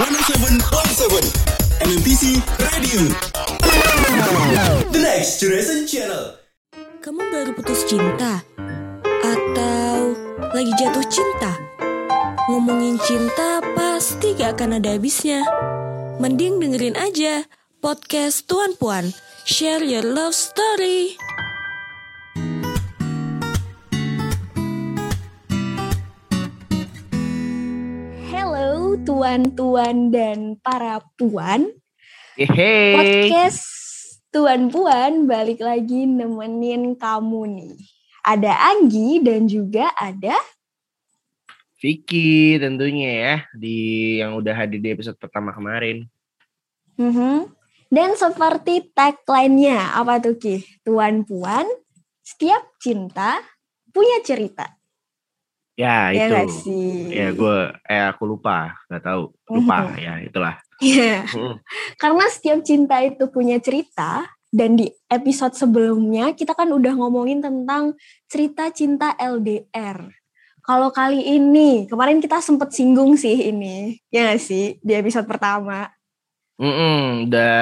107.7 MMPC Radio. The Next Generation Channel. Kamu baru putus cinta? Atau lagi jatuh cinta? Ngomongin cinta pasti gak akan ada habisnya. Mending dengerin aja podcast Tuan Puan. Share your love story. Tuan-tuan dan para puan. Podcast Tuan Puan balik lagi nemenin kamu nih. Ada Anggi dan juga ada Vicky tentunya ya di yang udah hadir di episode pertama kemarin. Mhm. dan seperti tagline-nya apa tuh Ki? Tuan Puan, setiap cinta punya cerita. Ya Ya itu. sih? Ya gue eh aku lupa, nggak tahu. Lupa ya itulah. Iya. Mm. Karena setiap cinta itu punya cerita dan di episode sebelumnya kita kan udah ngomongin tentang cerita cinta LDR. Kalau kali ini, kemarin kita sempet singgung sih ini, ya nggak sih di episode pertama. Mm-mm, udah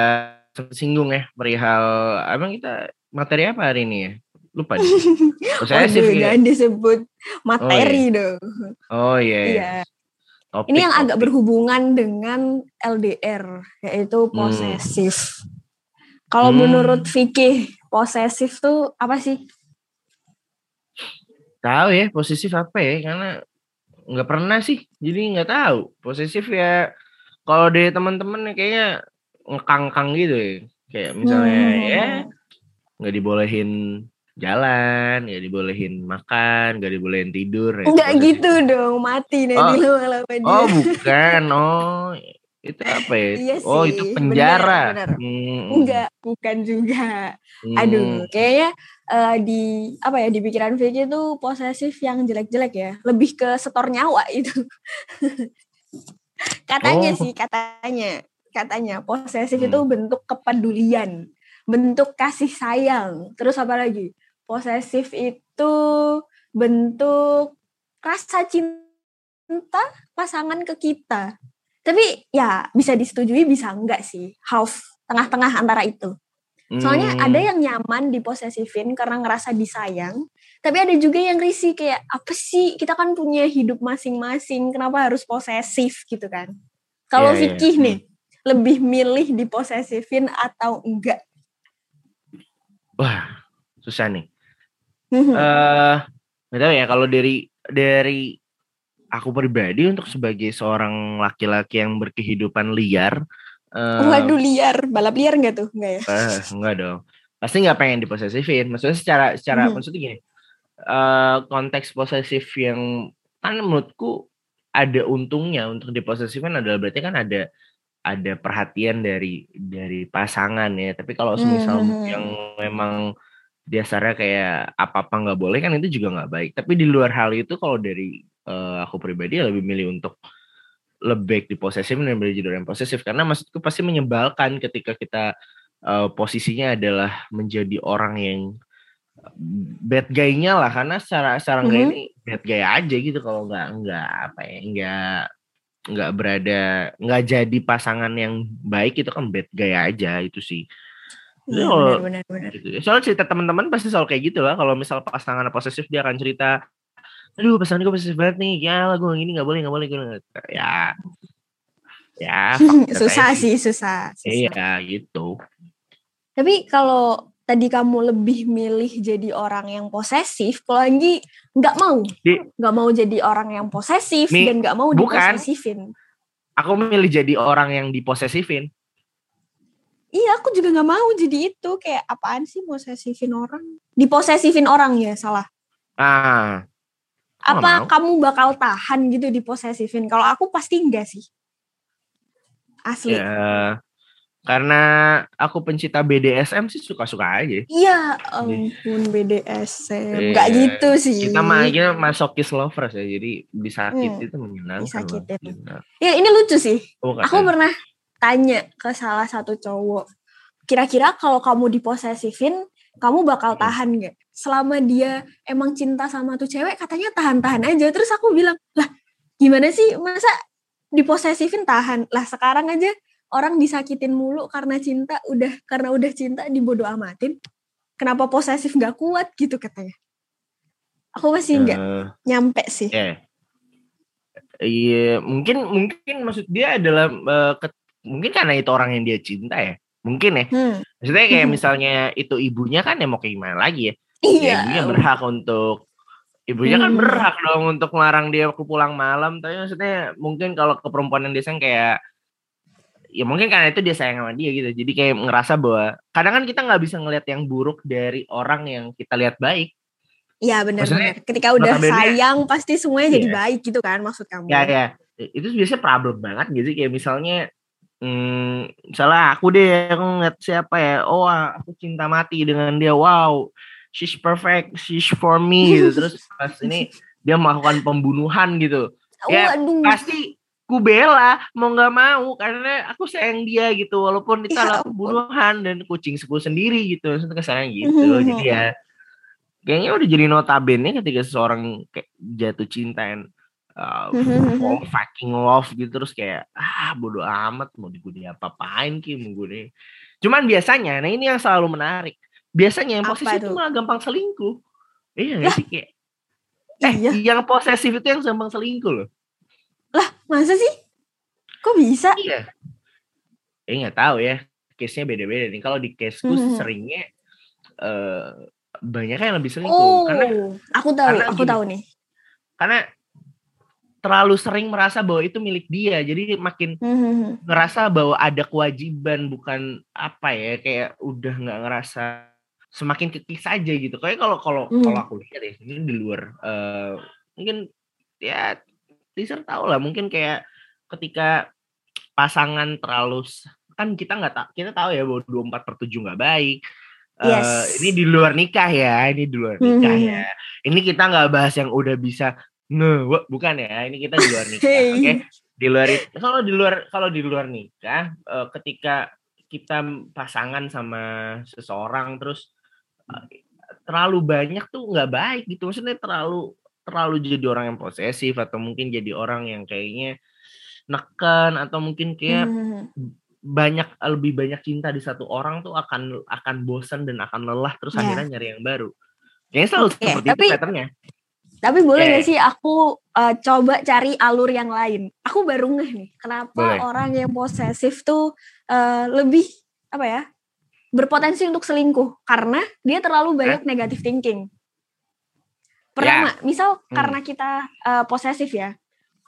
singgung ya perihal emang kita materi apa hari ini ya? Lupa deh. Posesif Waduh, ya. jangan disebut materi dong. Oh iya. iya. Iya. Topik, Ini yang agak berhubungan dengan LDR, yaitu posesif. Kalau Hmm. menurut Vicky, posesif tuh apa sih? tahu ya posesif apa ya karena nggak pernah sih jadi nggak tahu posesif ya kalau dari teman-teman ya kayaknya ngekang-kang gitu ya kayak misalnya Hmm. ya nggak dibolehin jalan nggak dibolehin makan nggak dibolehin tidur ya, Enggak posesif. gitu dong, mati nanti Oh. lama-lama dia. oh bukan oh itu apa ya Iya oh itu penjara benar. Hmm, Enggak, bukan juga. hmm. Aduh, kayaknya eh, di apa ya di pikiran Vicky itu posesif yang jelek-jelek ya, lebih ke setor nyawa itu. katanya Oh. sih, katanya, katanya posesif Hmm. itu bentuk kepedulian, bentuk kasih sayang. Terus apa lagi? Posesif itu bentuk rasa cinta pasangan ke kita. Tapi ya bisa disetujui bisa enggak sih, half tengah-tengah antara itu. Soalnya Hmm. ada yang nyaman diposesifin karena ngerasa disayang, tapi ada juga yang risih kayak apa sih kita kan punya hidup masing-masing, kenapa harus posesif gitu kan? Kalau Iya, iya. Vicky nih lebih milih diposesifin atau enggak? wah susah nih Hmm. eh nggak tahu ya kalau dari dari aku pribadi untuk sebagai seorang laki-laki yang berkehidupan liar eh Waduh liar, balap liar enggak tuh? Enggak ya? eh, enggak dong pasti nggak pengen diposesifin maksudnya secara secara Mhm. maksudnya gini eh konteks posesif yang kan menurutku ada untungnya untuk diposesifin adalah berarti kan ada ada perhatian dari dari pasangan ya tapi kalau semisal Mhm. yang memang dasarnya kayak apa apa nggak boleh kan itu juga nggak baik. Tapi di luar hal itu kalau dari eh, aku pribadi ya lebih milih untuk lebih diposesif daripada jadi orang posesif. Karena maksudku pasti menyebalkan ketika kita eh, posisinya adalah menjadi orang yang bad guy-nya lah. Karena secara secara nggak Mhm. ini bad guy aja gitu kalau nggak nggak apa ya nggak nggak berada nggak jadi pasangan yang baik itu kan bad guy aja itu sih Iya, kalau- benar, benar, benar. gitu. Soalnya cerita teman-teman pasti selalu kayak gitu lah. Kalau misal pasangan posesif dia akan cerita, aduh pasangan gue posesif banget nih, ya lah gue gini nggak boleh nggak boleh gue nggak-" ya ya susah sih, susah. susah. Iya gitu. Tapi kalau tadi kamu lebih milih jadi orang yang posesif, kalau Anggi nggak mau, Di- nggak mau jadi orang yang posesif Mi- dan nggak mau bukan. diposesifin. Aku milih jadi orang yang diposesifin. Iya, aku juga nggak mau jadi itu. Kayak apaan sih posesifin orang? Diposesifin orang ya, salah. Ah, Apa mau. kamu bakal tahan gitu diposesifin? Kalau aku pasti enggak sih. Asli. ya karena aku pencinta BDSM sih suka-suka aja. Iya, ampun BDSM. Iya. Enggak gitu sih. Kita mah aja masokis lovers ya, jadi disakit Hmm, itu menyenangkan. disakitin. lah. Ya, ini lucu sih. Oh, Aku pernah tanya ke salah satu cowok, kira-kira kalau kamu diposesifin, kamu bakal Hmm. tahan nggak? Selama dia emang cinta sama tuh cewek, katanya tahan-tahan aja. Terus aku bilang, lah gimana sih, masa diposesifin tahan. Lah sekarang aja orang disakitin mulu karena cinta udah karena udah cinta dibodoh amatin. Kenapa posesif nggak kuat gitu katanya. Aku masih nggak Eh, nyampe sih. ya. Iya, mungkin mungkin maksud dia adalah eh, ket- mungkin karena itu orang yang dia cinta ya. Mungkin ya. Hmm. Maksudnya kayak Mhm. misalnya itu ibunya kan ya mau kayak gimana lagi ya. Iya. Ya, ibunya berhak untuk ibunya kan Hmm. berhak dong untuk melarang dia ke pulang malam. Tapi maksudnya mungkin kalau ke perempuan yang dia sayang kayak ya mungkin karena itu dia sayang sama dia gitu. Jadi kayak ngerasa bahwa kadang kan kita nggak bisa ngelihat yang buruk dari orang yang kita lihat baik. Iya benar-benar. Ketika udah sayang pasti semuanya jadi Iya. baik gitu kan maksud kamu. Ya ya itu biasanya problem banget gitu kayak misalnya hmm, misalnya aku deh aku ngeliat siapa ya. Oh aku cinta mati dengan dia. Wow she's perfect. She's for me gitu. Terus pas ini dia melakukan pembunuhan gitu. Ya, Waduh. pasti ku bela mau nggak mau karena aku sayang dia gitu. Walaupun itu Ya adalah pembunuhan dan kucing seku sendiri gitu. Kesannya gitu. Jadi ya kayaknya udah jadi notabene ketika seseorang kayak jatuh cinta and uh, fall fucking love gitu terus kayak ah bodo amat mau gue diapa-apain ki mau gue nih cuman biasanya nah ini yang selalu menarik biasanya yang Apa posesif itu malah gampang selingkuh iya nggak sih kayak eh Iya. yang posesif itu yang gampang selingkuh loh Masa sih? Kok bisa? iya eh nggak tahu ya case nya beda-beda nih kalau di caseku Mhm. seringnya eh banyak yang lebih selingkuh Oh, karena aku tahu, karena aku gini. tahu nih. karena terlalu sering merasa bahwa itu milik dia jadi makin Hmm, ngerasa bahwa ada kewajiban bukan apa ya kayak udah nggak ngerasa semakin kekis aja gitu kayak kalau kalau Hmm. kalau aku lihat ya ini di luar eh, mungkin ya teaser tahu lah mungkin kayak ketika pasangan terlalu kan kita nggak tak kita tahu ya bahwa 24 per 7 nggak baik Eh, Yes. ini di luar nikah ya ini di luar nikah Hmm. ya ini kita nggak bahas yang udah bisa wah, bukan ya ini kita di luar nikah Hey. oke di luar kalau di luar kalau di luar nikah eh, ketika kita pasangan sama seseorang terus eh, terlalu banyak tuh nggak baik gitu maksudnya terlalu terlalu jadi orang yang posesif atau mungkin jadi orang yang kayaknya neken atau mungkin kayak Hmm. banyak lebih banyak cinta di satu orang tuh akan akan bosan dan akan lelah terus Ya. akhirnya nyari yang baru kayaknya selalu Oke, seperti tapi- itu patternnya Tapi boleh Ya, nggak sih aku uh, coba cari alur yang lain? Aku baru ngeh nih, kenapa Boleh. orang yang posesif tuh uh, lebih apa ya berpotensi untuk selingkuh? Karena dia terlalu banyak negative thinking. Pertama, misal Hmm. karena kita uh, posesif ya,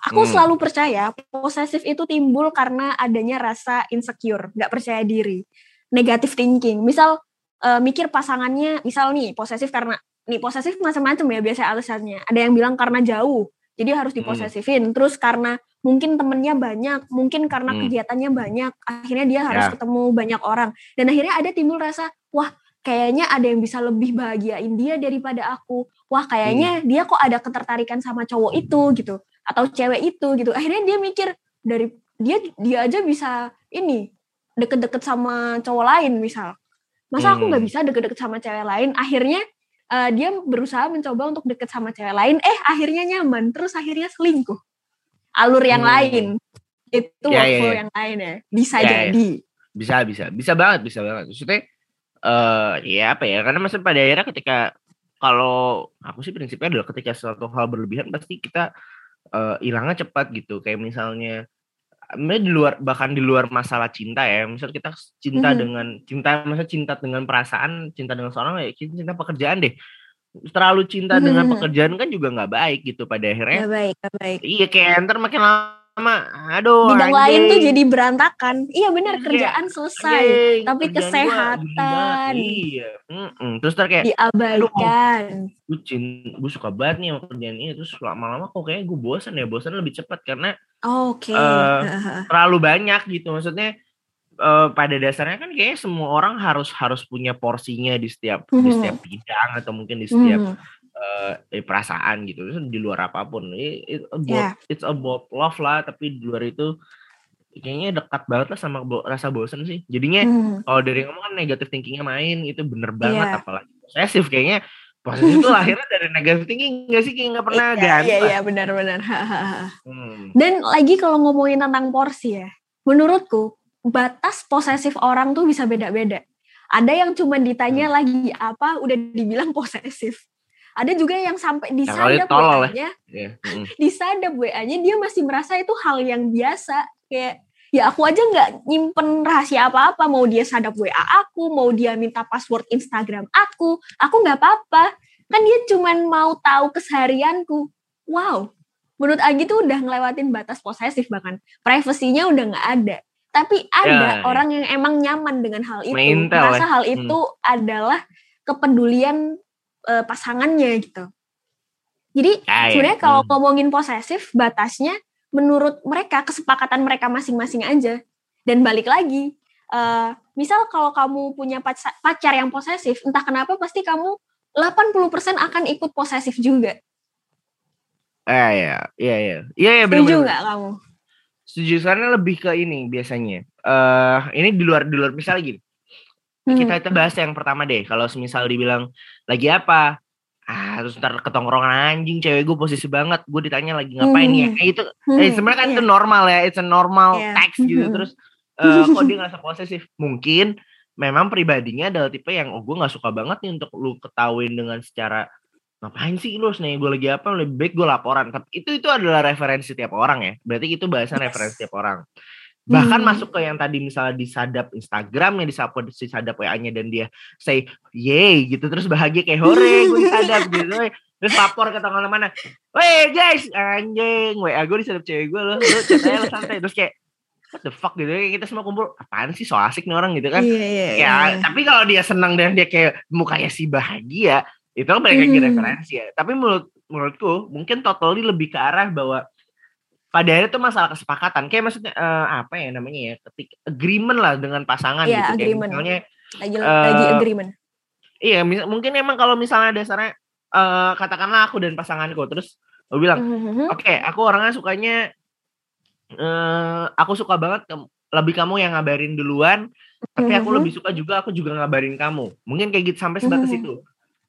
aku Hmm. selalu percaya posesif itu timbul karena adanya rasa insecure, nggak percaya diri, negative thinking. Misal uh, mikir pasangannya, misal nih posesif karena nih posesif macam-macam ya biasa alasannya. Ada yang bilang karena jauh, jadi harus Hmm. diposesifin. Terus karena mungkin temennya banyak, mungkin karena Hmm. kegiatannya banyak, akhirnya dia harus Ya. ketemu banyak orang. Dan akhirnya ada timbul rasa, wah kayaknya ada yang bisa lebih bahagiain dia daripada aku. Wah kayaknya dia kok ada ketertarikan sama cowok itu gitu, atau cewek itu gitu. Akhirnya dia mikir dari dia dia aja bisa ini deket-deket sama cowok lain misal. Masa aku nggak Hmm. bisa deket-deket sama cewek lain? Akhirnya eh, dia berusaha mencoba untuk deket sama cewek lain. Eh akhirnya nyaman, terus akhirnya selingkuh. Alur yang Hmm. lain itu Ya, ya, workflow ya. yang lain ya. Bisa Ya, ya. jadi. bisa bisa bisa banget bisa banget maksudnya eh ya apa ya karena maksudnya pada akhirnya ketika kalau aku sih prinsipnya adalah ketika suatu hal berlebihan pasti kita eh, hilangnya cepat gitu kayak misalnya di luar bahkan di luar masalah cinta ya misal kita cinta Mhm. dengan cinta maksudnya cinta dengan perasaan cinta dengan seorang ya cinta, cinta pekerjaan deh terlalu cinta dengan Mhm. pekerjaan kan juga nggak baik gitu pada akhirnya Gak baik, gak baik. iya kayak ntar makin lama aduh Bidang lain tuh jadi berantakan. Iya benar, Iya, kerjaan selesai. Anjing, tapi kerjaan kesehatan. Iya. Mm-mm. Terus ntar kayak Diabaikan. gue gue suka banget nih sama kerjaan ini terus lama-lama kok kayak gue bosan ya bosan lebih cepat karena Oke. Eh, terlalu banyak gitu maksudnya eh, pada dasarnya kan kayak semua orang harus harus punya porsinya di setiap di Mhm. setiap bidang atau mungkin di setiap Hmm. eh, eh, perasaan gitu di luar apa pun It- it about, Ya. it's about love lah tapi di luar itu kayaknya dekat banget lah sama bo- rasa bosan sih jadinya Hmm. kalau dari ngomong kan negatif thinkingnya main itu bener banget Iya. apalagi posesif kayaknya posesif itu lahirnya dari negatif thinking nggak sih nggak pernah Iya, ganti Iya, iya, benar-benar. Hmm. Dan lagi kalau ngomongin tentang porsi ya, menurutku batas posesif orang tuh bisa beda-beda. Ada yang cuma ditanya Hmm. lagi apa, udah dibilang posesif. Ada juga yang sampai disadap itu tolol ya. WA-nya, Iya, mm. disadap WA-nya dia masih merasa itu hal yang biasa. Kayak ya aku aja nggak nyimpen rahasia apa-apa. Mau dia sadap WA aku, mau dia minta password Instagram aku, aku nggak apa-apa. Kan dia cuman mau tahu keseharianku. Wow, menurut Agi tuh udah ngelewatin batas posesif bahkan. Privasinya udah nggak ada. Tapi ada Ya, ya. orang yang emang nyaman dengan hal itu. Mental Merasa ya. hal itu adalah kepedulian eh, pasangannya gitu. Jadi Ah, iya. sebenarnya kalau Hmm. ngomongin posesif batasnya menurut mereka kesepakatan mereka masing-masing aja dan balik lagi eh, misal kalau kamu punya pacar, yang posesif entah kenapa pasti kamu 80% akan ikut posesif juga Ah, iya, iya, iya, iya, iya, setuju bener-bener. nggak kamu Setuju karena lebih ke ini biasanya. Eh, ini di luar di luar misalnya gini. Hmm. Kita kita bahas yang pertama deh. Kalau misal dibilang lagi apa? Ah, terus ntar ketongkrongan anjing cewek gue posisi banget. Gue ditanya lagi ngapain ya? Hmm. Eh, itu Hmm, eh sebenarnya kan iya. itu normal ya. It's a normal Iya. text gitu. Mhm. Terus eh, kok dia ngerasa posesif? Mungkin memang pribadinya adalah tipe yang oh gue nggak suka banget nih untuk lu ketahuin dengan secara ngapain sih lu nih gue lagi apa lebih baik gue laporan tapi itu itu adalah referensi tiap orang ya berarti itu bahasan Yes. referensi tiap orang bahkan Hmm. masuk ke yang tadi misalnya disadap Instagramnya disadap disadap WA-nya dan dia say yay gitu terus bahagia kayak hore gue disadap gitu terus lapor ke teman-teman weh guys anjing WA gue disadap cewek gue loh lu aja lo santai terus kayak what the fuck gitu kita semua kumpul apaan sih so asik nih orang gitu kan iya iya ya iya. tapi kalau dia senang dan dia kayak mukanya si bahagia itu kan lagi Hmm. referensi ya tapi menurut menurutku mungkin totally lebih ke arah bahwa pada akhirnya itu masalah kesepakatan kayak maksudnya eh, apa ya namanya ya ketik agreement lah dengan pasangan Iya, gitu kayak agreement. misalnya lagi eh, lagi agreement iya mis- mungkin emang kalau misalnya dasarnya eh, katakanlah aku dan pasanganku terus aku bilang Mhm. Oke, aku orangnya sukanya eh aku suka banget kem- lebih kamu yang ngabarin duluan, tapi aku Mhm. lebih suka juga aku juga ngabarin kamu. Mungkin kayak gitu sampai sebatas Mhm. itu.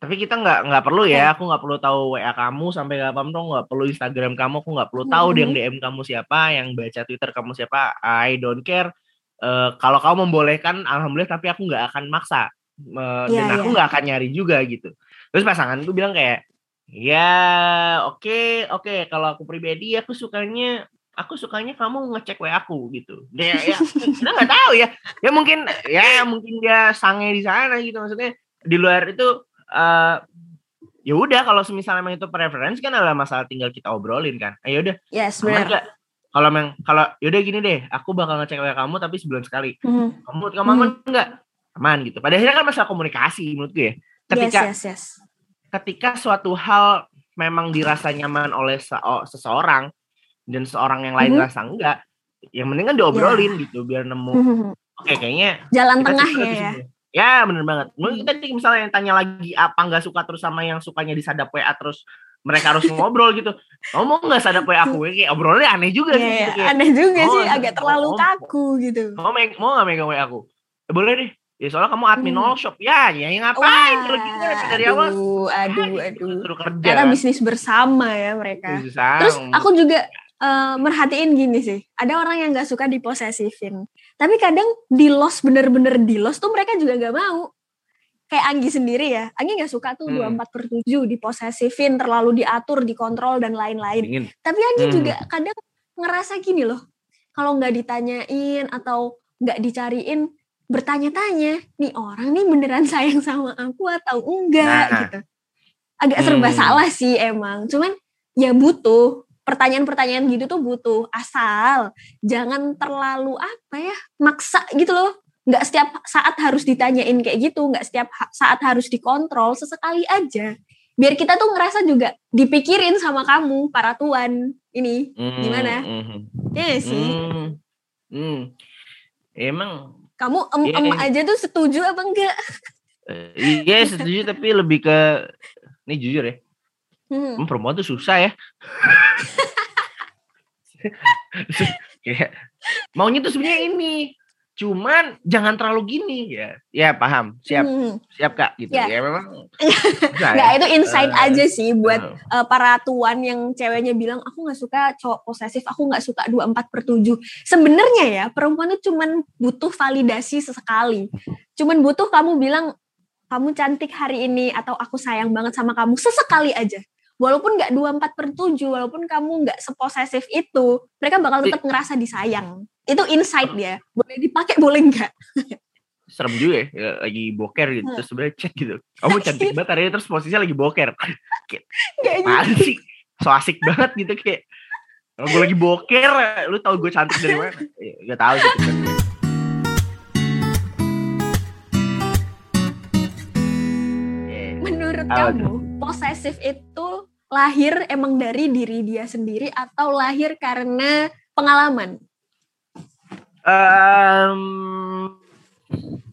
Tapi kita nggak nggak perlu ya, aku nggak perlu tahu WA kamu sampai kapan tuh nggak perlu Instagram kamu, aku nggak perlu tahu Mhm. yang DM kamu siapa, yang baca Twitter kamu siapa. I don't care. Eh, kalau kamu membolehkan, alhamdulillah. Tapi aku nggak akan maksa Eh, Iya, dan aku iya. nggak akan nyari juga gitu. Terus pasanganku bilang kayak, ya oke oke kalau aku pribadi aku sukanya aku sukanya kamu ngecek WA aku gitu. Dia ya kita nggak tahu ya. Ya mungkin ya mungkin dia sange di sana gitu maksudnya di luar itu eh ya udah kalau semisal emang itu preference kan adalah masalah tinggal kita obrolin kan. Ayo udah yes benar? Kalau memang kalau yaudah gini deh, aku bakal ngecek WA kamu tapi sebulan sekali. Mhm. Kamu kamu aman nggak? Aman gitu. Pada akhirnya kan masalah komunikasi menurut gue ya. Ketika yes yes yes ketika suatu hal memang dirasa nyaman oleh se- seseorang dan seorang yang lain Mhm. rasa enggak, yang mending kan diobrolin gitu biar nemu. Mhm. Oke, kayaknya jalan di ya sini. Ya bener banget. Mungkin kita nih misalnya yang tanya lagi apa nggak suka terus sama yang sukanya disadap WA terus mereka harus ngobrol gitu. Kamu mau nggak sadap WA aku? Kayak obrolnya aneh juga Iya, sih. iya. gitu, kayak, aneh juga oh, sih agak terlalu oh, oh. kaku gitu Mau meg- mau nggak megang WA aku? Eh, boleh deh. Ya soalnya kamu admin Hmm. all shop. Ya, ya yang ngapain kalau gitu dari awal? aduh, aduh, Ah, aduh. Suruh kerja. Ternyata kan. bisnis bersama ya mereka. Susah. Terus aku juga eh, merhatiin gini sih, ada orang yang nggak suka diposesifin, tapi kadang di los bener-bener di los tuh mereka juga nggak mau. Kayak Anggi sendiri ya, Anggi nggak suka tuh Hmm. 24 per 7 diposesifin, terlalu diatur, dikontrol dan lain-lain. Tapi Anggi Hmm. juga kadang ngerasa gini loh, kalau nggak ditanyain atau nggak dicariin, bertanya-tanya, nih orang nih beneran sayang sama aku atau enggak Nah. gitu. Agak serba Hmm. salah sih emang, cuman ya butuh pertanyaan-pertanyaan gitu tuh butuh asal jangan terlalu apa ya maksa gitu loh nggak setiap saat harus ditanyain kayak gitu nggak setiap saat harus dikontrol sesekali aja biar kita tuh ngerasa juga dipikirin sama kamu para tuan ini Hmm, Gimana? hmm, ya nggak sih hmm, hmm. Emang kamu em em iya. aja tuh setuju apa enggak eh, iya setuju tapi lebih ke ini jujur ya. Hmm. Perempuan tuh susah ya. Kayak maunya tuh sebenarnya ini cuman jangan terlalu gini ya ya paham siap Hmm. siap kak gitu Ya. ya, memang Nggak, ya. itu insight Eh, aja sih buat eh, eh, para tuan yang ceweknya bilang aku nggak suka cowok posesif, aku nggak suka 24 per 7. Sebenarnya ya perempuan itu cuman butuh validasi sesekali. Cuman butuh kamu bilang kamu cantik hari ini atau aku sayang banget sama kamu sesekali aja. Walaupun nggak 24 per 7, walaupun kamu nggak seposesif itu, mereka bakal tetap ngerasa disayang. Itu insight dia. Boleh dipakai, boleh nggak? serem juga ya, ya, lagi boker gitu terus sebenarnya chat gitu kamu cantik banget hari ini terus posisinya lagi boker Nggak gitu. Sih so asik banget gitu kayak kalau gue lagi boker lu tau gue cantik dari mana Ya, gak sebenarnya. Yeah. Menurut Apa kamu, posesif itu lahir emang dari diri dia sendiri atau lahir karena pengalaman? Em,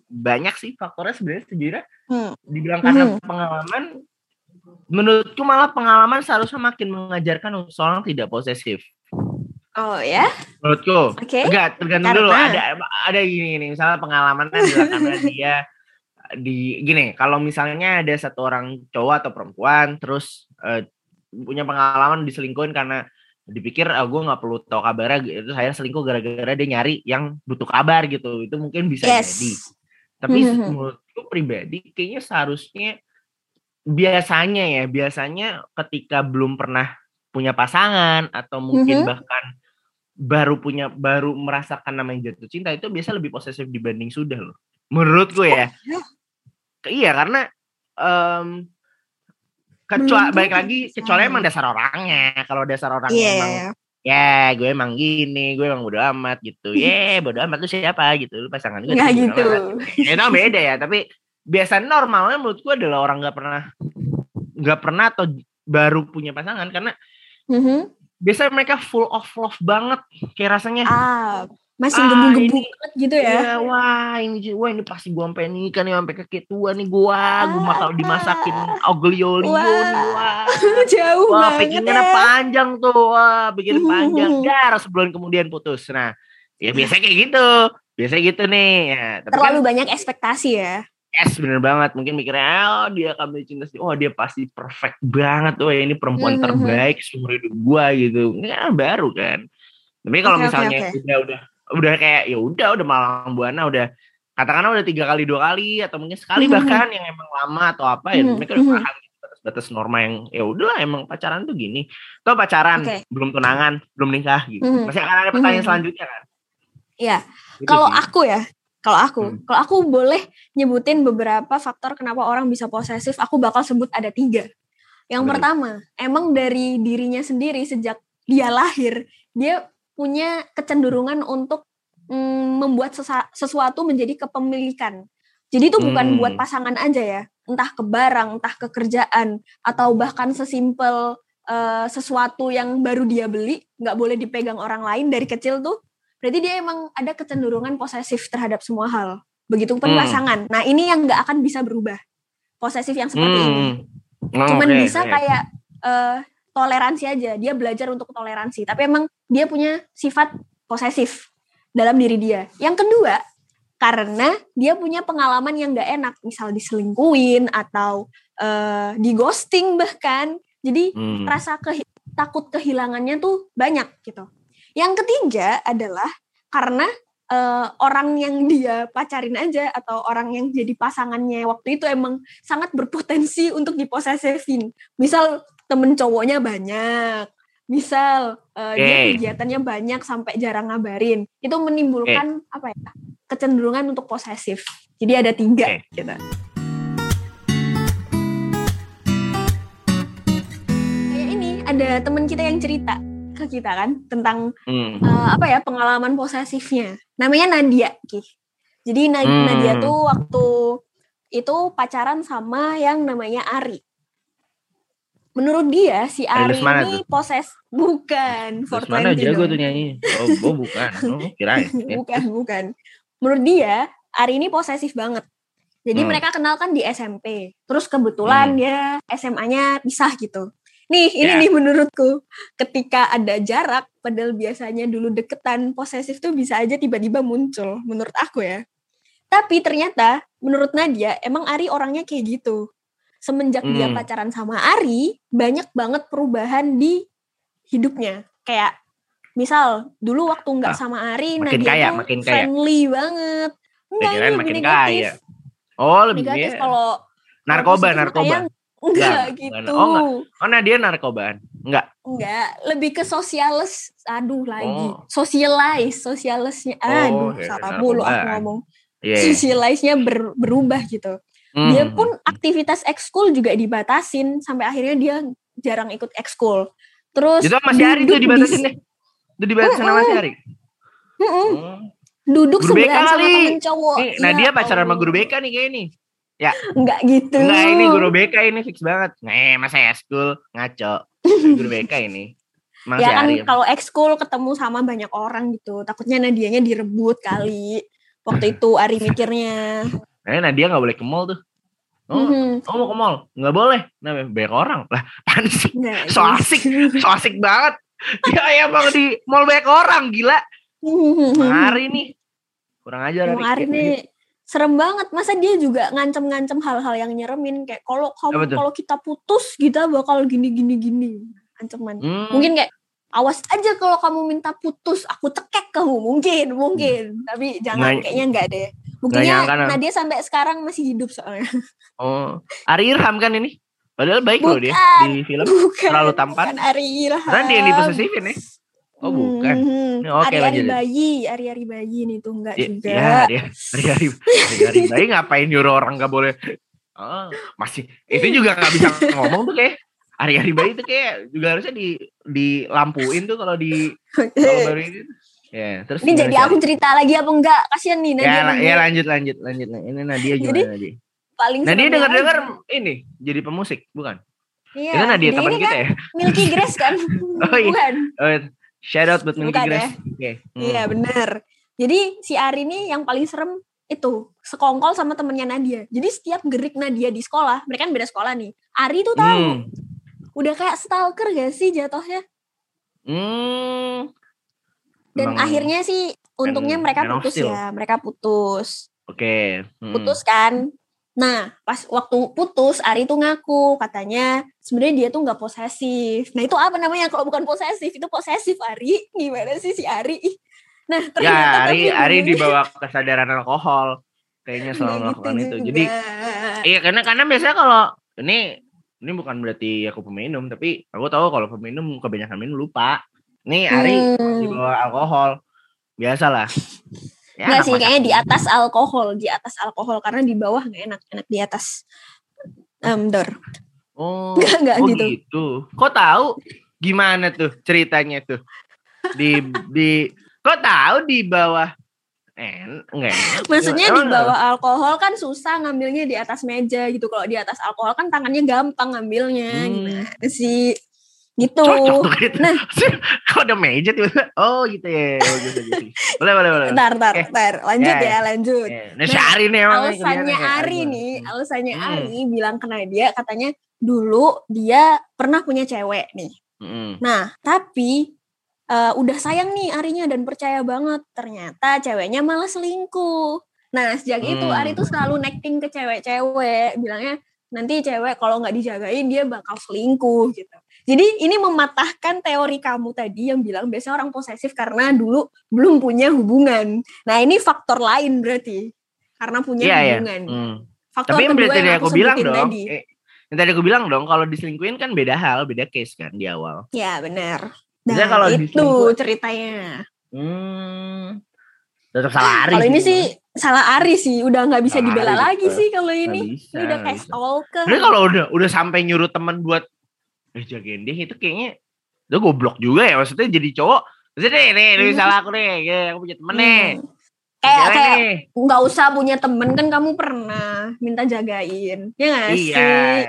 banyak sih faktornya sebenarnya sejujurnya Hmm. dibilang karena Hmm. pengalaman menurutku malah pengalaman seharusnya makin mengajarkan seorang tidak posesif Oh ya, menurutku oke. enggak tergantung dulu Karena? ada ada gini nih misalnya pengalaman kan karena dia di gini kalau misalnya ada satu orang cowok atau perempuan terus eh, punya pengalaman diselingkuhin karena dipikir ah gue nggak perlu tahu kabarnya itu saya selingkuh gara-gara dia nyari yang butuh kabar gitu itu mungkin bisa Yes. jadi tapi Mhm. menurutku pribadi kayaknya seharusnya biasanya ya biasanya ketika belum pernah punya pasangan atau mungkin Mhm. bahkan baru punya baru merasakan namanya jatuh cinta itu biasa lebih posesif dibanding sudah loh menurutku ya ya? Ke- iya karena em kecuali baik lagi kecuali emang dasar orangnya. Kalau dasar orangnya Iya. emang ya gue emang gini gue emang bodo amat gitu. Ya bodo amat lu siapa? gitu. Lu pasangan gue Nggak gitu. Ya, beda ya tapi biasa normalnya menurut gue adalah orang nggak pernah nggak pernah atau baru punya pasangan karena Mhm. biasanya mereka full of love banget kayak rasanya. Ah, masih Ah, banget gitu ya? ya wah ini wah ini pasti gue sampai nih sampai kakek tua nih gua. Gue bakal dimasakin aglio olio nih wah. Jauh wah banget bikinnya ya. panjang tuh wah bikin panjang. Dar sebulan kemudian putus. Nah ya biasanya kayak gitu. Biasanya gitu nih ya. Tapi kan Terlalu banyak ekspektasi ya. yes bener banget. Mungkin mikirnya oh dia akan cinta sih oh dia pasti perfect banget. Oh ini perempuan Mhm. terbaik seumur hidup gua gitu. Ini kan baru kan. Tapi kalau oke, misalnya oke. udah udah udah kayak ya udah udah malang buana udah katakanlah udah tiga kali dua kali atau mungkin sekali Mhm. bahkan yang emang lama atau apa ya Mhm, mereka udah mhm. paham gitu, batas-batas norma yang ya udahlah emang pacaran tuh gini atau pacaran Oke. belum tunangan belum nikah gitu Mhm. masih akan ada pertanyaan Mhm. selanjutnya kan Iya. Gitu Kalau aku ya, kalau aku, Hmm. kalau aku boleh nyebutin beberapa faktor kenapa orang bisa posesif, aku bakal sebut ada tiga. Yang tuh? pertama, emang dari dirinya sendiri sejak dia lahir, dia punya kecenderungan untuk mm, membuat sesuatu menjadi kepemilikan. Jadi itu bukan Hmm. buat pasangan aja ya, entah ke barang, entah ke kerjaan, atau bahkan sesimpel eh, sesuatu yang baru dia beli, nggak boleh dipegang orang lain dari kecil tuh berarti dia emang ada kecenderungan posesif terhadap semua hal. Begitupun Hmm. pasangan. Nah ini yang nggak akan bisa berubah. Posesif yang seperti ini. Hmm. Oh, Cuman oke, bisa oke. kayak eh, toleransi aja. Dia belajar untuk toleransi. Tapi emang dia punya sifat posesif dalam diri dia. Yang kedua, karena dia punya pengalaman yang nggak enak. Misal diselingkuin atau eh, di ghosting bahkan. Jadi Hmm. rasa kehi- takut kehilangannya tuh banyak gitu. Yang ketiga adalah karena eh, orang yang dia pacarin aja atau orang yang jadi pasangannya waktu itu emang sangat berpotensi untuk diposesifin. Misal temen cowoknya banyak, misal eh, dia Oke. kegiatannya banyak sampai jarang ngabarin, itu menimbulkan apa ya kecenderungan untuk posesif. Jadi ada tiga Oke. gitu. Kayak ini ada temen kita yang cerita ke kita kan tentang Hmm. eh, apa ya pengalaman posesifnya. Namanya Nadia, Ki. Jadi Na- Hmm. Nadia tuh waktu itu pacaran sama yang namanya Ari. Menurut dia si Ari Lesmana ini poses bukan Terus mana 420 jago tuh nyanyi? Oh, oh bukan. Oh, kirain. Ya. bukan, bukan. Menurut dia Ari ini posesif banget. Jadi Hmm. mereka kenal kan di SMP. Terus kebetulan Hmm. dia SMA-nya pisah gitu. Nih, ini Ya. nih menurutku. Ketika ada jarak, padahal biasanya dulu deketan, posesif tuh bisa aja tiba-tiba muncul. Menurut aku ya. Tapi ternyata, menurut Nadia, emang Ari orangnya kayak gitu. Semenjak dia Hmm. pacaran sama Ari, banyak banget perubahan di hidupnya. Kayak, misal, dulu waktu nggak Ah, sama Ari, makin Nadia kaya, tuh makin kaya. friendly banget. Enggak, ini lebih makin negatif. kaya. Oh, lebih Negatif dia kalau narkoba, narkoba. Enggak Enggak, gitu. Oh, enggak. Oh, nah dia narkobaan. Enggak. Enggak, lebih ke sosialis. Aduh lagi. Oh. Socialize, socialisnya. Aduh, Oh, ya, salah mulu aku ngomong. Iya. iya. Socialize-nya ber- berubah gitu. Hmm. Dia pun aktivitas ekskul juga dibatasin sampai akhirnya dia jarang ikut ekskul. Terus Itu sama si Ari duduk tuh di- dibatasin deh. Itu dibatasin sama si Ari. Mm-mm, Hmm. duduk Guru sebelahan sama temen cowok. Nih, nah Ya dia pacaran sama guru BK nih kayak ini. Enggak gitu. Enggak, ini guru BK ini fix banget. Nih, masa ya school ngaco. Guru BK ini. Emang ya kan kalau ekskul ketemu sama banyak orang gitu. Takutnya Nadianya direbut kali. Waktu itu Ari mikirnya. Eh, nah dia nggak boleh ke mall tuh. Oh, Mhm. oh mau ke mall? Nggak boleh. Nah, banyak orang. Lah, apaan sih? Enggak So asik. So asik banget. Ya emang di mall banyak orang, gila. Hari nih. Kurang ajar. Emang Ari nih serem banget. Masa dia juga ngancem-ngancem hal-hal yang nyeremin kayak kalau kamu kalau kita putus kita bakal gini gini gini. Ancaman. Hmm. Mungkin kayak awas aja kalau kamu minta putus, aku cekek kamu. Mungkin, mungkin. Tapi jangan Nggak- kayaknya enggak deh. Buktinya nah. Nadia sampai sekarang masih hidup soalnya. Oh, Ari Irham kan ini? Padahal baik loh dia Bukan. di film. Bukan. Terlalu tampan. Bukan Ari Ilham. Karena dia yang diposesifin ya. Oh, bukan. Hmm, Ini oke, Ari-ari lanjut. bayi, ari-ari bayi nih tuh enggak Ya, juga. ya dia hari-hari hari-hari baik ngapain nyuruh orang nggak boleh. Oh, masih itu juga nggak bisa ngomong tuh kayak hari-hari bayi itu kayak juga harusnya di dilampuin tuh kalau di kalau baru ini. Ya, terus Ini jadi aku cerita lagi apa enggak? Kasian nih Ya, Nadia. nunggu. ya lanjut lanjut lanjut. Ini Nadia gimana Jadi, Nadia? paling Nadia seremnya dengar dengar lagi. ini jadi pemusik bukan? Iya. Itu Nadia Dia teman ini kita kan ya. Milky Grace kan? Oh, iya. Bukan. Oh, shout out buat Milky Bukan Grace. Oke. hmm. Iya benar. Jadi si Ari nih yang paling serem itu sekongkol sama temennya Nadia. Jadi setiap gerik Nadia di sekolah, mereka kan beda sekolah nih. Ari tuh tahu. Hmm. Udah kayak stalker gak sih jatuhnya? Hmm. Dan Emang- akhirnya sih untungnya man- mereka of putus ya. Mereka putus. Oke. Hmm. Putus kan? Nah, pas waktu putus Ari tuh ngaku katanya sebenarnya dia tuh nggak posesif. Nah, itu apa namanya kalau bukan posesif? Itu posesif Ari. Gimana sih si Ari? Nah, ternyata Ya, Ari tapi Ari dibawa kesadaran alkohol. Kayaknya selalu nggak melakukan gitu itu. juga. Jadi iya karena karena biasanya kalau ini ini bukan berarti aku peminum, tapi aku tahu kalau peminum kebanyakan minum lupa. Nih Ari Hmm. dibawa alkohol. Biasalah. Ya, Enggak anak sih, kayaknya di atas alkohol, di atas alkohol karena di bawah nggak enak, enak di atas. Em, dor. Oh, Enggak, enggak oh gitu. gitu. Kok tahu gimana tuh ceritanya tuh? Di di kok tahu di bawah en enggak. Maksudnya di bawah alkohol kan susah ngambilnya di atas meja gitu. Kalau di atas alkohol kan tangannya gampang ngambilnya. Hmm. Gimana sih? Gitu. cocok tuh gitu. Nah. Kok ada meja tiba Oh gitu ya. Oh, gitu, gitu. Boleh boleh boleh. Ntar, ntar, Eh. Lanjut ya, ya, lanjut. Ya, Nah, Ari nih emang alasannya Ari nih, alasannya Hmm. Ari bilang ke Nadia katanya dulu dia pernah punya cewek nih. Mm-mm. Nah, tapi eh, udah sayang nih Arinya dan percaya banget ternyata ceweknya malah selingkuh. Nah, sejak itu Hmm. Ari tuh selalu necting ke cewek-cewek, bilangnya nanti cewek kalau nggak dijagain dia bakal selingkuh gitu. Jadi ini mematahkan teori kamu tadi yang bilang biasanya orang posesif karena dulu belum punya hubungan. Nah, ini faktor lain berarti. Karena punya Iya ya. hubungan. Hmm. Faktor Tapi yang kedua berarti yang aku, bilang dong. tadi. Eh, yang tadi aku bilang dong kalau diselingkuhin kan beda hal, beda case kan di awal. Ya, benar. Nah, kalau itu ceritanya. Hmm. Tetap salah Ari. Kalau ini sih salah Ari sih, udah nggak bisa Salah dibela Ari, lagi betul. sih kalau ini. bisa, Ini udah kayak stalker. Tapi kalau udah udah sampai nyuruh teman buat eh jagain dia itu kayaknya udah goblok juga ya maksudnya jadi cowok maksudnya nih nih lu Hmm. salah aku nih ya, aku punya temen nih Hmm. Kayak nggak usah punya temen kan kamu pernah minta jagain, ya nggak iya sih?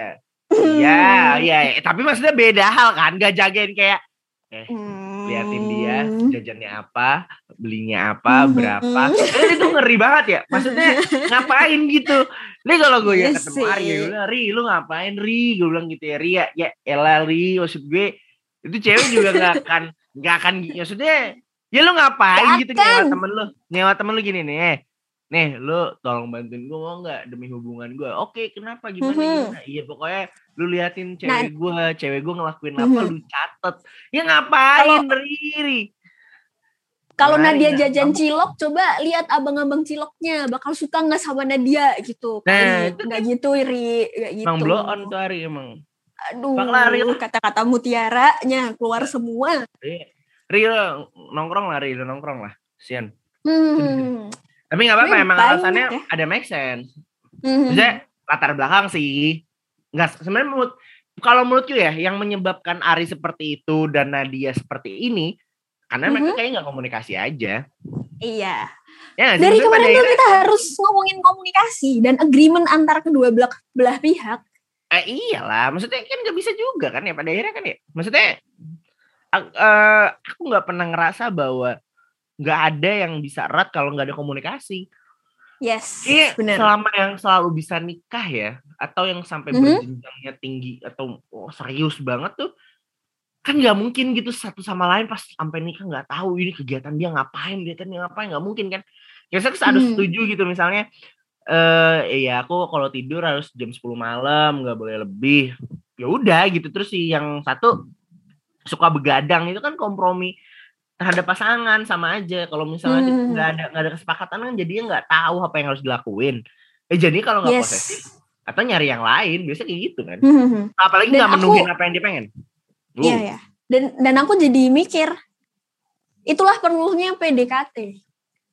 iya iya Eh, tapi maksudnya beda hal kan gak jagain kayak Hmm. Liatin dia jajannya apa belinya apa, Mhm. berapa. Eh, itu ngeri banget ya. Maksudnya ngapain gitu. Nih kalau gue ya Iya ketemu Ari, gue bilang, Ri, lu ngapain Ri? Gue bilang gitu ya, Ri ya, ya elah Ri, maksud gue itu cewek juga gak akan gak akan maksudnya ya lu ngapain Gak gitu nyewa temen lu nyewa temen lu gini nih eh, nih lu tolong bantuin gue mau nggak demi hubungan gue oke kenapa gimana Mhm. gimana iya pokoknya lu liatin Nah. cewek gue cewek gue ngelakuin apa Mhm. lu catet ya ngapain Riri Kalau Mari, Nadia nah, jajan cilok, coba lihat abang-abang ciloknya bakal suka nggak sama Nadia gitu. Nah, itu nggak gitu, Ri, nggak gitu. emang blow on tuh Ari emang Aduh, kata-kata mutiaranya keluar semua. Lu nongkrong lah lu nongkrong lah sian Hmm. tapi nggak apa-apa emang alasannya ya. ada make sense Hmm. Maksudnya latar belakang sih. Enggak sebenarnya menurut kalau menurutku ya yang menyebabkan Ari seperti itu dan Nadia seperti ini karena mereka Mhm. kayaknya nggak komunikasi aja. Iya. Ya nggak? Dari kemarin tuh kita harus ngomongin komunikasi dan agreement antar kedua belah, belah pihak. eh, iyalah, maksudnya kan nggak bisa juga kan ya pada akhirnya kan ya. Maksudnya eh, aku nggak pernah ngerasa bahwa nggak ada yang bisa erat kalau nggak ada komunikasi. Yes, Iya, benar. selama yang selalu bisa nikah ya, atau yang sampai Mhm. berjenjangnya tinggi atau oh, serius banget tuh, kan nggak mungkin gitu satu sama lain pas sampai nikah nggak tahu ini kegiatan dia ngapain, kegiatan dia ngapain nggak mungkin kan? Ya saya harus Hmm. setuju gitu misalnya, eh ya aku kalau tidur harus jam 10 malam nggak boleh lebih, ya udah gitu terus si yang satu suka begadang itu kan kompromi terhadap pasangan sama aja kalau misalnya Hmm. nggak ada nggak ada kesepakatan kan jadinya nggak tahu apa yang harus dilakuin eh jadi kalau nggak posesif Yes. atau nyari yang lain biasa kayak gitu kan Hmm. apalagi Dan nggak aku- menuhin apa yang dia pengen Uh, Iya ya. Dan dan aku jadi mikir, itulah perlunya PDKT.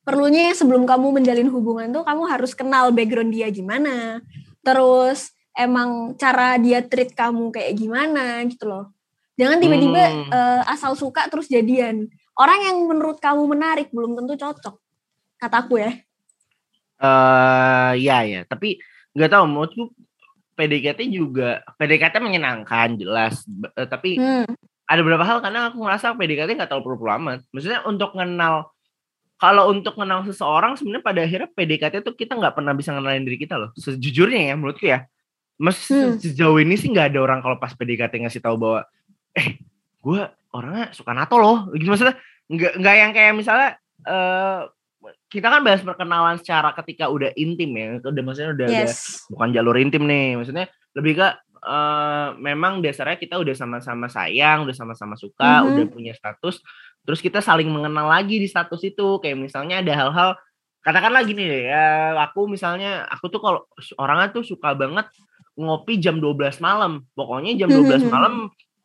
Perlunya sebelum kamu menjalin hubungan tuh kamu harus kenal background dia gimana. Terus emang cara dia treat kamu kayak gimana gitu loh. Jangan tiba-tiba Hmm. eh, asal suka terus jadian. Orang yang menurut kamu menarik belum tentu cocok. Kataku ya. eh ya ya tapi nggak tahu menurutku PDKT juga PDKT menyenangkan jelas eh, tapi Hmm. ada beberapa hal karena aku ngerasa PDKT nggak terlalu perlu amat. Maksudnya untuk kenal kalau untuk kenal seseorang sebenarnya pada akhirnya PDKT tuh kita nggak pernah bisa kenalin diri kita loh. Sejujurnya ya menurutku ya. Mas Hmm. sejauh ini sih nggak ada orang kalau pas PDKT ngasih tahu bahwa eh gue orangnya suka NATO loh. Gitu maksudnya nggak nggak yang kayak misalnya eh kita kan bahas perkenalan secara ketika udah intim ya. Udah maksudnya udah Yes. bukan jalur intim nih maksudnya lebih ke eh, memang dasarnya kita udah sama-sama sayang udah sama-sama suka Mhm. udah punya status terus kita saling mengenal lagi di status itu kayak misalnya ada hal-hal katakanlah gini deh ya aku misalnya aku tuh kalau orangnya tuh suka banget ngopi jam 12 malam pokoknya jam 12 Mhm. malam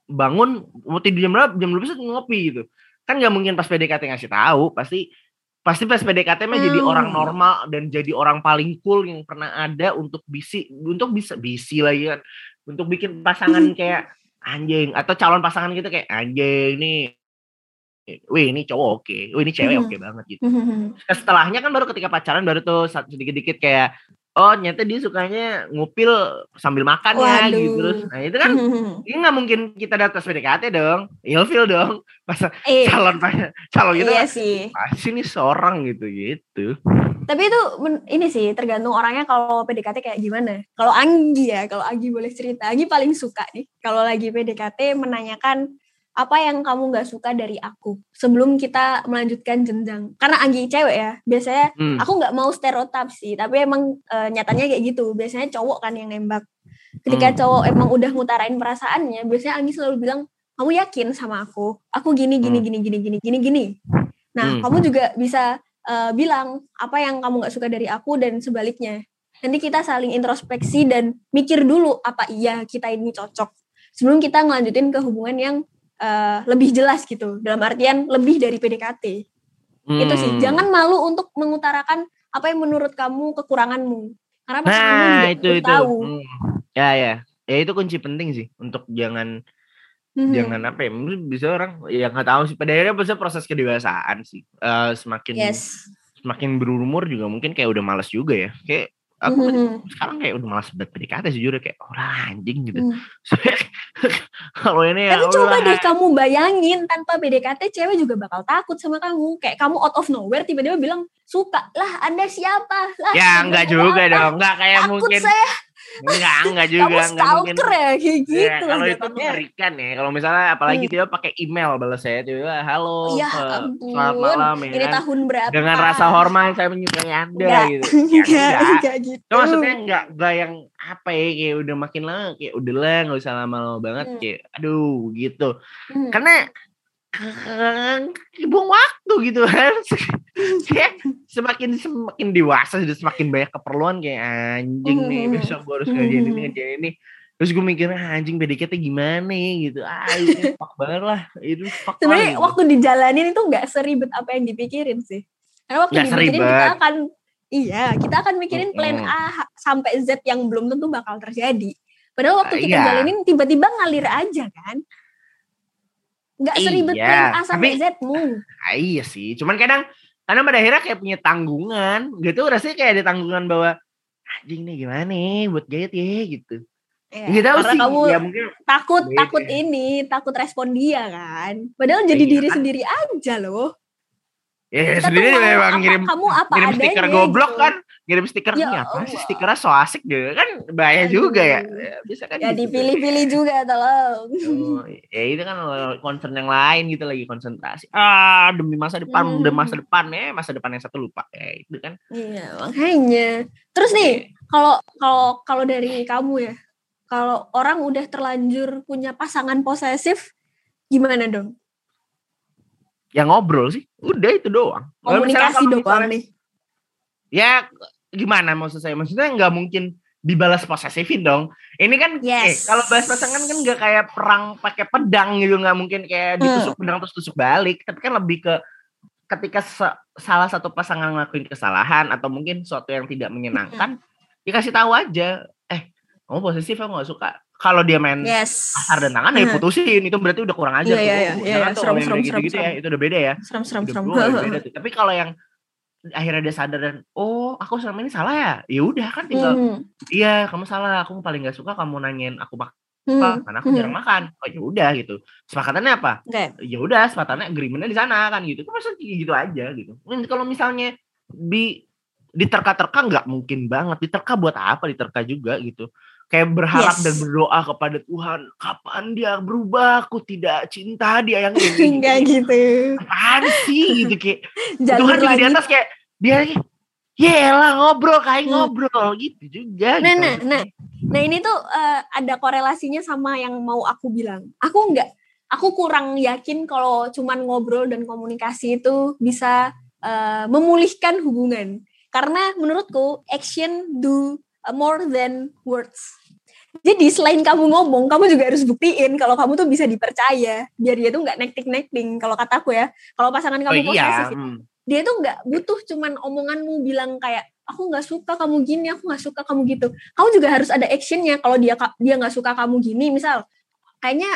bangun mau tidur jam berapa jam 12 tuh ngopi gitu kan nggak mungkin pas PDKT ngasih tahu pasti pasti pas PDKT mah jadi Hmm. orang normal dan jadi orang paling cool yang pernah ada untuk bisi untuk bisa bisi lagi kan untuk bikin pasangan kayak anjing atau calon pasangan gitu kayak anjing nih wih ini cowok oke wih ini cewek Hmm. oke banget gitu Hmm. Setelahnya kan baru ketika pacaran baru tuh sedikit-dikit kayak oh ternyata dia sukanya ngupil sambil makan ya gitu terus nah itu kan Hmm. ini nggak mungkin kita datang PDKT dong ilfil dong pas Eh, calon calon gitu iya kan, sih. pasti nih seorang gitu gitu Tapi itu ini sih tergantung orangnya kalau PDKT kayak gimana. Kalau Anggi ya, kalau Anggi boleh cerita. Anggi paling suka nih kalau lagi PDKT menanyakan apa yang kamu nggak suka dari aku sebelum kita melanjutkan jenjang. Karena Anggi cewek ya, biasanya Hmm. aku nggak mau stereotip sih, tapi emang eh, nyatanya kayak gitu. Biasanya cowok kan yang nembak. Ketika Hmm. cowok emang udah ngutarain perasaannya, biasanya Anggi selalu bilang, kamu yakin sama aku? Aku gini gini Hmm. gini gini gini gini gini. Nah, Hmm. kamu juga bisa eh, bilang apa yang kamu nggak suka dari aku dan sebaliknya. Nanti kita saling introspeksi dan mikir dulu apa iya kita ini cocok sebelum kita ngelanjutin ke hubungan yang eh, lebih jelas gitu. Dalam artian lebih dari PDKT. Itu sih. Hmm. Jangan malu untuk mengutarakan apa yang menurut kamu kekuranganmu. Karena nah itu itu tahu. Hmm. ya ya ya itu kunci penting sih untuk jangan Mhm. jangan apa ya mungkin bisa orang ya nggak tahu sih pada akhirnya bisa proses kedewasaan sih Eh, semakin Yes. semakin berumur juga mungkin kayak udah males juga ya kayak aku Mhm. sekarang kayak udah malas banget PDKT sejujurnya kayak orang anjing gitu Hmm. kalau ini ya Tapi coba udah. deh kamu bayangin tanpa PDKT cewek juga bakal takut sama kamu. Kayak kamu out of nowhere tiba-tiba bilang suka lah Anda siapa? Lah ya enggak juga apa? dong enggak kayak Takut mungkin saya enggak enggak juga kamu enggak mungkin stalker ya kayak gitu. Ya, kalau itu mengerikan ya. Kalau misalnya apalagi Hmm. dia pakai email balas saya tiba halo Ya ampun. selamat malam ya Ini kan. tahun berapa? dengan rasa hormat saya menyukai anda Enggak. gitu. Ya, Enggak, enggak. enggak gitu. Itu maksudnya enggak enggak yang apa ya kayak udah makin lama kayak udah lah nggak usah lama-lama banget Hmm. kayak aduh gitu. Hmm. Karena buang waktu gitu kan. Semakin semakin dewasa sudah semakin banyak keperluan kayak anjing nih Hmm. besok gue harus ngerjain ini Hmm. ngerjain ini. Terus gue mikir "Ah, anjing PDKT gimana ya gitu. Ah itu fuck banget lah. Itu fuck Sebenarnya gitu. waktu dijalanin itu nggak seribet apa yang dipikirin sih. Karena waktu Nggak dipikirin kita seribet. akan iya, kita akan mikirin plan. A sampai Z yang belum tentu bakal terjadi. Padahal waktu Ah, kita iya. jalanin tiba-tiba ngalir aja kan. Nggak seribet Iya, plan A sampai tapi- Z-mu. Ah, iya sih. Cuman kadang karena pada akhirnya kayak punya tanggungan gitu rasanya kayak ada tanggungan bahwa anjing nih gimana nih buat gayet ya gitu. Ya, Nggak tahu sih. kamu Ya mungkin takut Beda. takut ini, takut respon dia kan. Padahal jadi Iya diri kan? sendiri aja loh. ya tuh sendiri memang ngirim kamu apa ngirim adanya stiker goblok gitu. kan ngirim stiker Ya ini apa sih stikernya so asik deh kan bahaya juga ya Aduh. Ya, bisa kan Ya gitu. dipilih-pilih juga tolong. Oh, ya itu kan concern yang lain gitu lagi konsentrasi ah demi masa depan Hmm. demi masa depan ya masa depan yang satu lupa ya itu kan Iya, makanya. Terus nih, kalau kalau kalau dari kamu ya, kalau orang udah terlanjur punya pasangan posesif, gimana dong? yang ngobrol sih udah itu doang misalnya Komunikasi kalau doang misalnya- nih. Ya gimana maksud saya maksudnya nggak mungkin dibalas posesifin dong ini kan eh Yes. kalau bahas pasangan kan nggak kayak perang pakai pedang gitu nggak mungkin kayak Hmm. ditusuk pedang terus tusuk balik tapi kan lebih ke ketika sa- salah satu pasangan ngelakuin kesalahan atau mungkin sesuatu yang tidak menyenangkan dikasih tahu aja eh kamu posesif aku nggak suka kalau dia main Yes. kasar dan tangan ya Hmm. putusin itu berarti udah kurang aja Iya, iya, iya, tuh iya, Jangan iya, tuh serem, serem, serem, ya itu udah beda ya Serem serem serem. beda tuh. Tapi kalau yang akhirnya dia sadar dan oh aku selama ini salah ya, ya udah kan tinggal Hmm, iya kamu salah, aku paling gak suka kamu nanyain aku makan hmm, apa, karena aku hmm. jarang makan. Oh ya udah gitu. Sepakatannya apa? Oke. Ya udah sepakatannya agreementnya di sana kan gitu. Kan maksudnya gitu aja gitu. Kalau misalnya di diterka-terka nggak mungkin banget. Diterka buat apa? Diterka juga gitu. Kayak berharap Yes. dan berdoa kepada Tuhan, kapan dia berubah? Aku tidak cinta dia yang ini. Enggak gitu. Apaan sih gitu kayak Tuhan juga di atas kayak dia Yelah ngobrol kayak Hmm. ngobrol gitu juga Nah, gitu. nah, nah. Nah, ini tuh eh, ada korelasinya sama yang mau aku bilang. Aku enggak aku kurang yakin kalau cuman ngobrol dan komunikasi itu bisa eh, memulihkan hubungan. Karena menurutku action do uh, more than words. Jadi selain kamu ngomong, kamu juga harus buktiin kalau kamu tuh bisa dipercaya. Biar dia tuh nggak nekting-nekting. Kalau kataku ya, kalau pasangan Oh kamu iya, posesif, hmm. dia tuh nggak butuh cuman omonganmu bilang kayak aku nggak suka kamu gini aku nggak suka kamu gitu kamu juga harus ada actionnya kalau dia dia nggak suka kamu gini misal kayaknya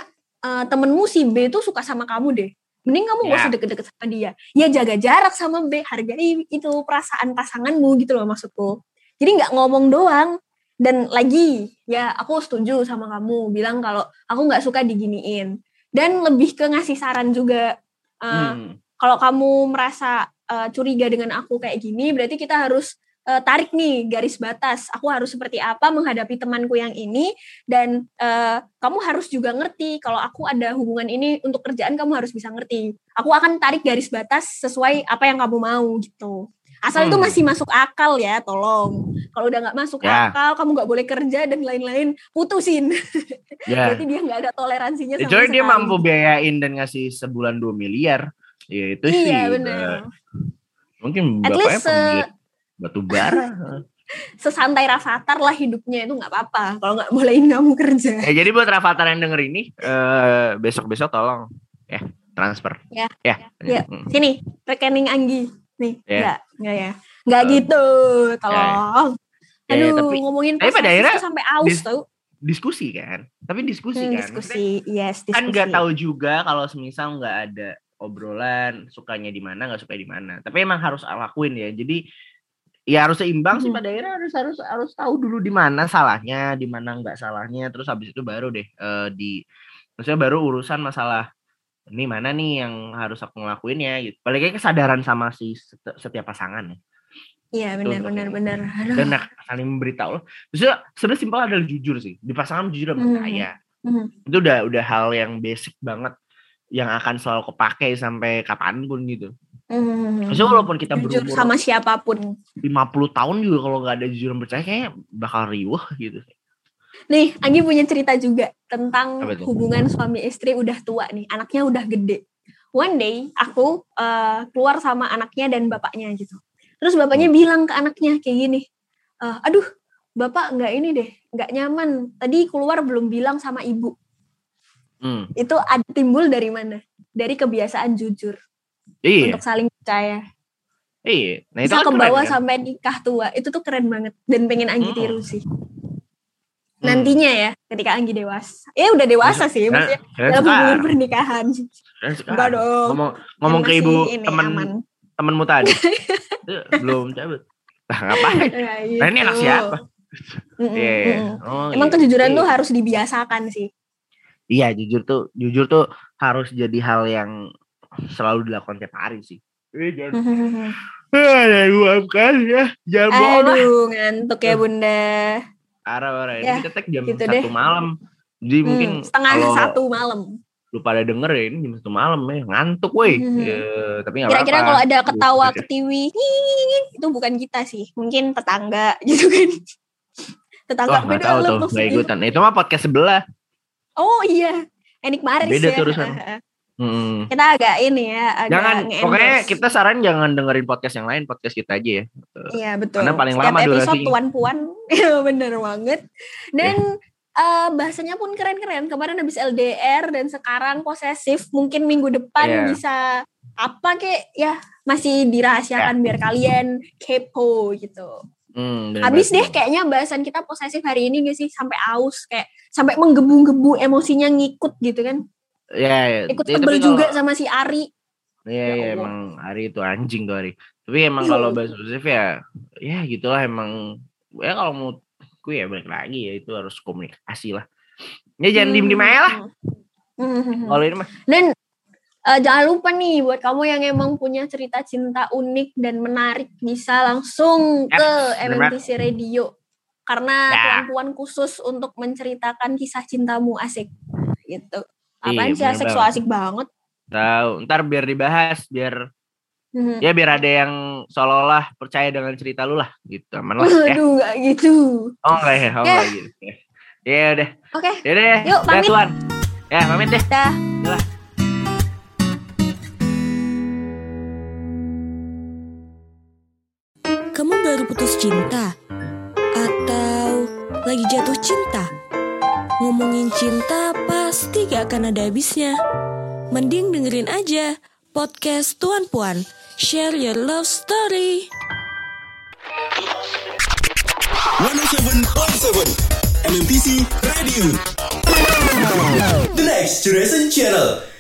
eh, temenmu si B tuh suka sama kamu deh mending kamu nggak Ya. usah deket-deket sama dia ya jaga jarak sama B hargai itu perasaan pasanganmu gitu loh maksudku jadi nggak ngomong doang dan lagi ya aku setuju sama kamu bilang kalau aku nggak suka diginiin dan lebih ke ngasih saran juga Eh, Hmm. kalau kamu merasa uh, curiga dengan aku kayak gini, berarti kita harus uh, tarik nih garis batas. Aku harus seperti apa menghadapi temanku yang ini, dan uh, kamu harus juga ngerti kalau aku ada hubungan ini untuk kerjaan, kamu harus bisa ngerti. Aku akan tarik garis batas sesuai apa yang kamu mau gitu. Asal itu Hmm. masih masuk akal ya, tolong. Kalau udah nggak masuk Ya. akal, kamu nggak boleh kerja dan lain-lain, putusin. Ya. Berarti dia nggak ada toleransinya sama Kecuali dia mampu biayain dan ngasih sebulan 2 miliar. Ya itu sih. Iya benar. Mungkin At bapaknya least, pemilik batu bara. sesantai Rafathar lah hidupnya itu nggak apa-apa kalau nggak bolehin kamu kerja. ya jadi buat Rafathar yang denger ini eh, besok-besok tolong ya transfer. Ya. Ya. Ya. Hmm. Sini rekening Anggi nih Ya. nggak nggak ya nggak Eh, gitu tolong. Ya, Aduh tapi- ngomongin tapi pada akhirnya sampai aus dis- tau. Diskusi kan. Tapi diskusi Hmm, kan. Maksudnya diskusi yes diskusi. kan nggak tahu juga kalau semisal nggak ada obrolan sukanya di mana nggak suka di mana tapi emang harus lakuin ya jadi ya harus seimbang sih Mhm. pada akhirnya harus harus harus tahu dulu di mana salahnya di mana nggak salahnya terus habis itu baru deh eh, di maksudnya baru urusan masalah ini mana nih yang harus aku ngelakuin ya gitu. Paling kayak kesadaran sama si seti- setiap pasangan ya. Iya benar benar benar. Dan saling memberitahu loh. Sebenarnya simpel adalah jujur sih. Di pasangan jujur dan percaya Mhm. itu udah udah hal yang basic banget yang akan selalu kepake sampai kapan pun gitu. Mhm. maksudnya walaupun kita jujur berumur sama siapa pun. 50 tahun juga kalau nggak ada jujur dan percaya kayaknya bakal riuh gitu Nih, Anggi punya cerita juga tentang hubungan suami istri udah tua nih, anaknya udah gede. One day aku eh, keluar sama anaknya dan bapaknya gitu. Terus bapaknya bilang ke anaknya kayak gini, "Eh, aduh bapak nggak ini deh, nggak nyaman. Tadi keluar belum bilang sama ibu. Hmm. Itu ad- timbul dari mana? Dari kebiasaan jujur Iya, untuk saling percaya. iya. Nah itu Bisa kan ke keren, bawah kan? sampai nikah tua. Itu tuh keren banget dan pengen Anggi Hmm. tiru sih. Hmm. Nantinya ya, ketika Anggi dewasa. Ya udah dewasa sih, Dan- maksudnya dan dalam hubungan pernikahan. dan sekarang. Enggak dong. Ngomong ngomong ke ibu temen aman. temenmu tadi. Eh, belum cabut. Nah, ngapain? Ya, Nah, ini anak gitu. siapa? Mm-mm, Iya. mm-mm. Oh, Emang iya. kejujuran Iya. tuh harus dibiasakan sih. Iya, jujur tuh, jujur tuh harus jadi hal yang selalu dilakukan tiap hari sih. Eh, jangan, ada gua kan ya, jangan bohong lah. Aduh, ngantuk ya bunda. Parah, parah. Ini Ya, kita tag jam gitu satu deh. malam. Jadi mungkin Hmm, setengah kalau satu malam. lu pada denger ya ini jam satu malam ya ngantuk woi. Hmm. Ya, tapi nggak Kira-kira kalau ada ketawa Gitu. ketiwi, "Ih," itu bukan kita sih. Mungkin tetangga gitu kan. Tetangga nggak beda tahu tuh nggak maksudnya. ikutan. Itu mah podcast sebelah. Oh iya. Enik Maris Beda ya. tuh urusan. Hmm. Kita agak ini ya, agak Jangan, pokoknya kita saran jangan dengerin podcast yang lain, podcast kita aja ya. Iya betul. Karena paling Setiap lama episode tuan-puan. Iya bener banget. Dan eh, bahasanya pun keren-keren. Kemarin habis LDR dan sekarang posesif. Mungkin minggu depan Iya. bisa apa kek ya masih dirahasiakan biar kalian kepo gitu. Hmm, Habis deh kayaknya bahasan kita posesif hari ini gak sih sampai aus kayak sampai menggebu-gebu emosinya ngikut gitu kan. Ya, ya. Ikut Ya, tapi juga kalau- sama si Ari. Iya, Ya Allah. emang Ari itu anjing tuh Ari. Tapi emang Iya. kalau bahas posesif ya, ya gitulah emang. Ya kalau mau gue ya balik lagi ya itu harus komunikasi lah. Ya jangan diem diem aja lah. Hmm. Kalau ini mah. Dan eh, jangan lupa nih buat kamu yang emang punya cerita cinta unik dan menarik bisa langsung Yap, ke MNTC Radio karena Ya. tuan-puan khusus untuk menceritakan kisah cintamu asik gitu. Apaan Iya, sih bener asik so asik banget. Tahu, ntar biar dibahas, biar Mhm. ya biar ada yang seolah-olah percaya dengan cerita lu lah, gitu. Aman lah ya. Aduh, gak gitu. Oh enggak ya, oh Ya. enggak gitu. Ya Ya udah, Oke, ya udah ya. Yuk, pamit. Tuan. Ya, pamit deh. dah. Kamu baru putus cinta? Atau lagi jatuh cinta? Ngomongin cinta pasti gak akan ada habisnya. Mending dengerin aja podcast Tuan Puan. Share your love story. 107.7 MMPC Radio The Next Generation Channel